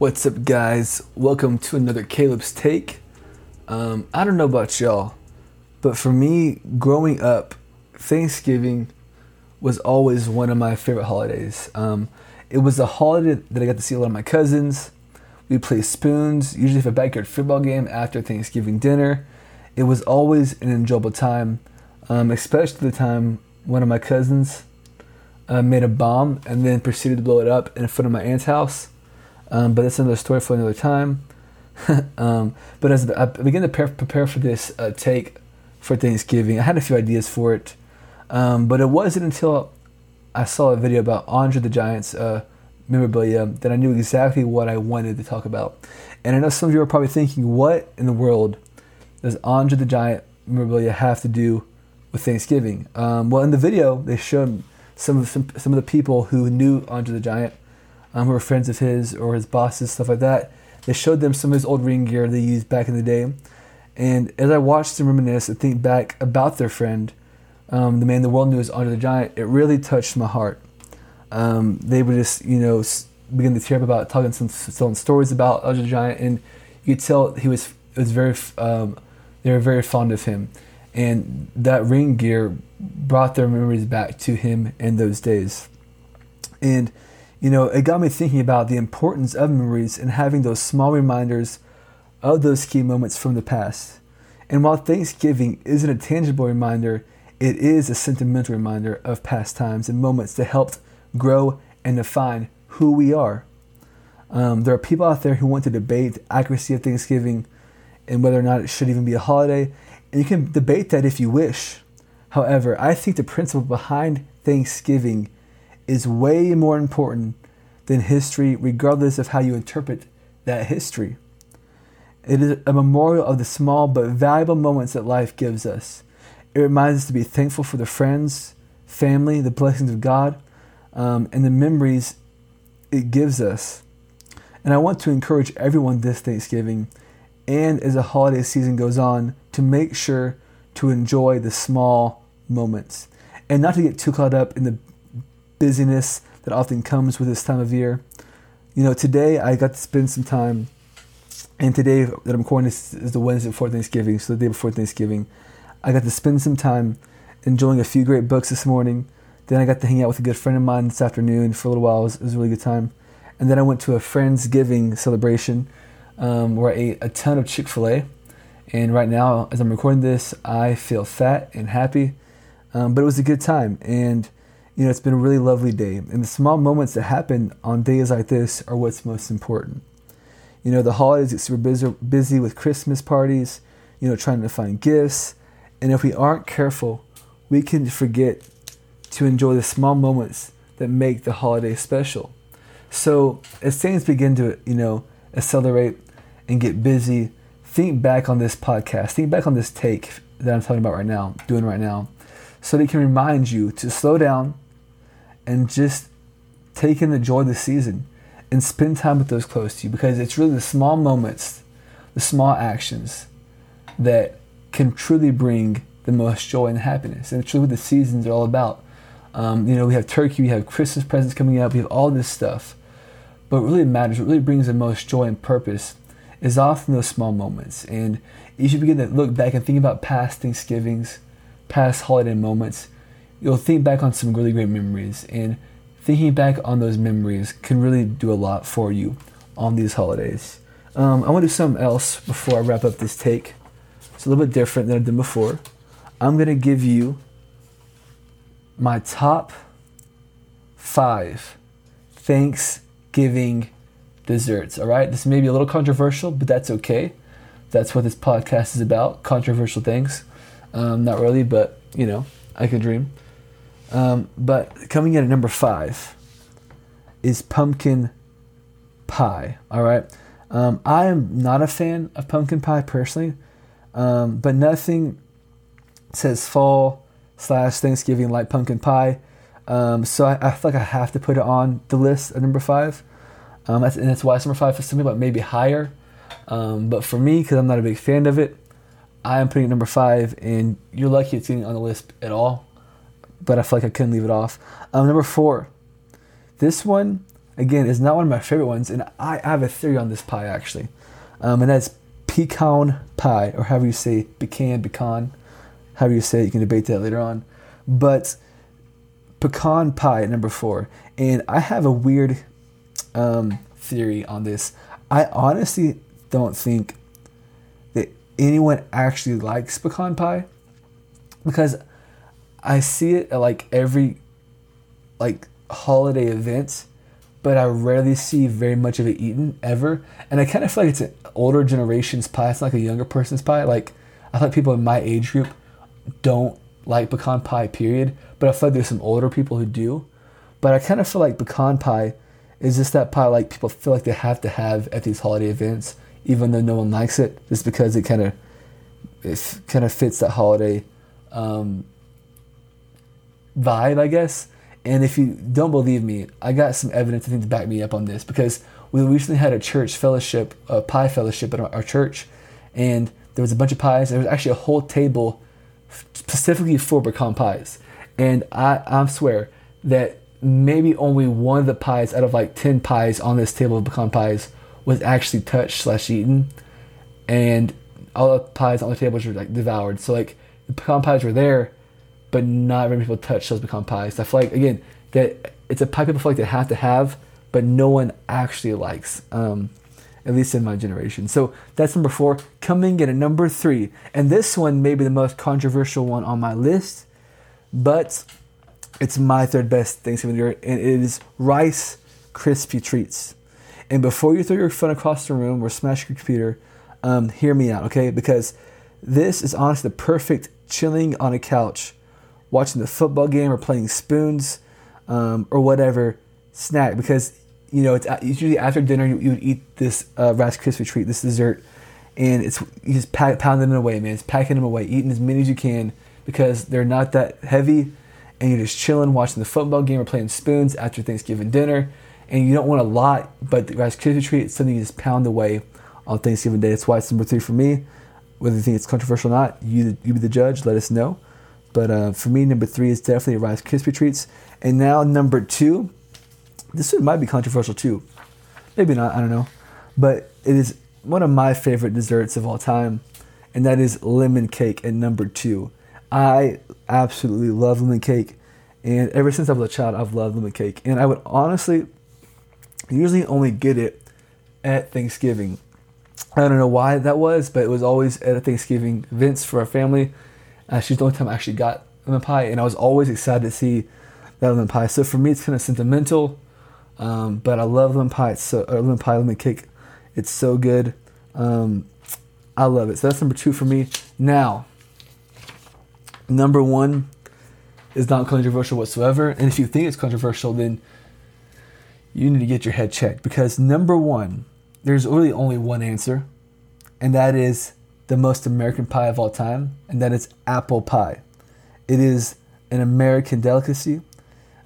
What's up, guys? Welcome to another Caleb's Take. Um, I don't know about y'all, but for me, growing up, Thanksgiving was always one of my favorite holidays. Um, it was a holiday that I got to see a lot of my cousins. We play spoons, usually for a backyard football game after Thanksgiving dinner. It was always an enjoyable time, um, especially the time one of my cousins uh, made a bomb and then proceeded to blow it up in front of my aunt's house. Um, but that's another story for another time. um, but as I began to prepare for this uh, take for Thanksgiving, I had a few ideas for it. Um, but it wasn't until I saw a video about Andre the Giant's uh, memorabilia that I knew exactly what I wanted to talk about. And I know some of you are probably thinking, what in the world does Andre the Giant memorabilia have to do with Thanksgiving? Um, well, in the video, they showed some of some, some of the people who knew Andre the Giant um, who were friends of his or his bosses, stuff like that. They showed them some of his old ring gear they used back in the day. And as I watched them reminisce and think back about their friend, um, the man the world knew as Andre the Giant, it really touched my heart. Um, they would just, you know, begin to tear up about talking some telling stories about Andre the Giant, and you could tell he was was very um, they were very fond of him, and that ring gear brought their memories back to him in those days. And you know, it got me thinking about the importance of memories and having those small reminders of those key moments from the past. And while Thanksgiving isn't a tangible reminder, it is a sentimental reminder of past times and moments that helped grow and define who we are. Um, there are people out there who want to debate the accuracy of Thanksgiving and whether or not it should even be a holiday. And you can debate that if you wish. However, I think the principle behind Thanksgiving is way more important than history, regardless of how you interpret that history. It is a memorial of the small but valuable moments that life gives us. It reminds us to be thankful for the friends, family, the blessings of God, um, and the memories it gives us. And I want to encourage everyone this Thanksgiving and as the holiday season goes on to make sure to enjoy the small moments and not to get too caught up in the busyness that often comes with this time of year. You know, today I got to spend some time, and today that I'm recording this is the Wednesday before Thanksgiving, so the day before Thanksgiving. I got to spend some time enjoying a few great books this morning. Then I got to hang out with a good friend of mine this afternoon for a little while. It was, it was a really good time. And then I went to a Friendsgiving celebration um, where I ate a ton of Chick fil A. And right now, as I'm recording this, I feel fat and happy. Um, but it was a good time. And you know, it's been a really lovely day. And the small moments that happen on days like this are what's most important. You know, the holidays get super busy, busy with Christmas parties, you know, trying to find gifts. And if we aren't careful, we can forget to enjoy the small moments that make the holiday special. So as things begin to, you know, accelerate and get busy, think back on this podcast, think back on this take that I'm talking about right now, doing right now, so they can remind you to slow down, and just take in the joy of the season and spend time with those close to you because it's really the small moments, the small actions that can truly bring the most joy and happiness. And it's really what the seasons are all about. Um, you know, we have turkey, we have Christmas presents coming up, we have all this stuff. But really matters, what really brings the most joy and purpose is often those small moments. And you begin to look back and think about past Thanksgivings, past holiday moments, you'll think back on some really great memories. And thinking back on those memories can really do a lot for you on these holidays. Um, I want to do something else before I wrap up this take. It's a little bit different than I've done before. I'm going to give you my top five Thanksgiving desserts. All right, this may be a little controversial, but that's okay. That's what this podcast is about controversial things. Um, not really, but you know, I can dream. Um, but coming in at number five is pumpkin pie. All right. Um, I am not a fan of pumpkin pie personally, um, but nothing says fall slash Thanksgiving like pumpkin pie. Um, so I, I, feel like I have to put it on the list at number five. Um, that's, and that's why it's number five for some people, maybe higher. Um, but for me, because I'm not a big fan of it, I am putting it number five, and you're lucky it's getting on the list at all but I feel like I couldn't leave it off. Um, number four, this one again, is not one of my favorite ones, and I, have a theory on this pie actually, um, and that's pecan pie, or however you say pecan, pecan, however you say it. You can debate that later on, but pecan pie at number four, and I have a weird um, theory on this. I honestly don't think that anyone actually likes pecan pie because I see it at like every like holiday event, but I rarely see very much of it eaten ever. And I kind of feel like it's an older generation's pie. It's not like a younger person's pie. Like I feel like people in my age group don't like pecan pie, period. But I feel like there's some older people who do. But I kind of feel like pecan pie is just that pie like people feel like they have to have at these holiday events, even though no one likes it, just because it kind of it kind of fits that holiday um, vibe, I guess. And if you don't believe me, I got some evidence I think to back me up on this because we recently had a church fellowship, a pie fellowship at our church, and there was a bunch of pies. There was actually a whole table specifically for pecan pies, and I I swear that maybe only one of the pies out of like ten pies on this table of pecan pies was actually touched slash eaten, and all the pies on the tables were like devoured. So like the pecan pies were there, but not very many people touch those pecan pies. I feel like again that it's a pie people feel like they have to have, but no one actually likes. Um, at least in my generation. So that's number four. Coming in at number three, and this one may be the most controversial one on my list, but it's my third best Thanksgiving dinner, and it is Rice Krispie Treats. And before you throw your phone across the room or smash your computer, um, hear me out, okay? Because this is honestly the perfect chilling on a couch watching the football game or playing spoons um, or whatever snack because you know it's, usually after dinner you, you would eat this uh, Rice Krispie treat, this dessert, and it's you just pack, pounding them away, man. It's packing them away, eating as many as you can because they're not that heavy, and you're just chilling, watching the football game or playing spoons after Thanksgiving dinner, and you don't want a lot, but the Rice Krispie treat is something you just pound away on Thanksgiving Day. That's why it's number three for me. Whether you think it's controversial or not, you you be the judge. Let us know. But uh, for me, number three is definitely Rice Krispie treats. And now number two, this one might be controversial too. Maybe not, I don't know. But it is one of my favorite desserts of all time, and that is lemon cake at number two. I absolutely love lemon cake, and ever since I was a child, I've loved lemon cake. And I would honestly usually only get it at Thanksgiving. I don't know why that was, but it was always at a Thanksgiving events for our family. Uh, she's the only time I actually got lemon pie, and I was always excited to see that lemon pie. So for me, it's kind of sentimental, um, but I love lemon pie. It's so, lemon pie, lemon cake. It's so good. Um, I love it. So that's number two for me. Now, number one is not controversial whatsoever. And if you think it's controversial, then you need to get your head checked because number one, there's really only one answer, and that is the most American pie of all time, and that is apple pie. It is an American delicacy.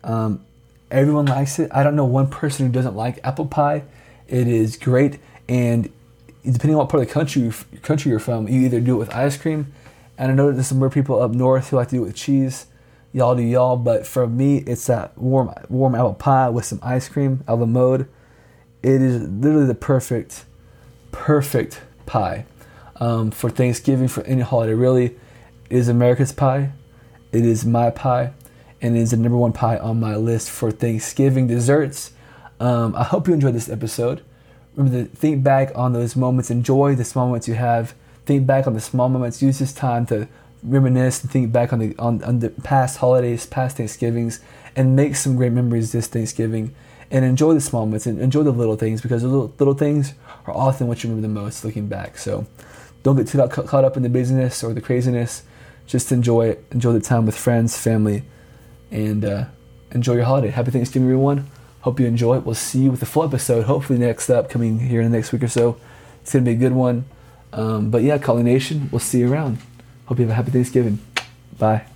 Um, everyone likes it. I don't know one person who doesn't like apple pie. It is great, and depending on what part of the country country you're from, you either do it with ice cream, and I know there's some more people up north who like to do it with cheese. Y'all do y'all, but for me, it's that warm warm apple pie with some ice cream, a la mode. It is literally the perfect, perfect pie um, for Thanksgiving, for any holiday. Really, is America's pie. It is my pie, and it is the number one pie on my list for Thanksgiving desserts. Um, I hope you enjoyed this episode. Remember to think back on those moments, enjoy the small moments you have. Think back on the small moments. Use this time to reminisce and think back on the on, on the past holidays, past Thanksgivings, and make some great memories this Thanksgiving. And enjoy the small moments and enjoy the little things because the little, little things are often what you remember the most looking back. So don't get too caught up in the busyness or the craziness. Just enjoy. Enjoy the time with friends, family, and uh, enjoy your holiday. Happy Thanksgiving, everyone. Hope you enjoy it. We'll see you with the full episode. Hopefully, next up, coming here in the next week or so. It's gonna be a good one. Um, but yeah, Calling Nation, we'll see you around. Hope you have a happy Thanksgiving. Bye.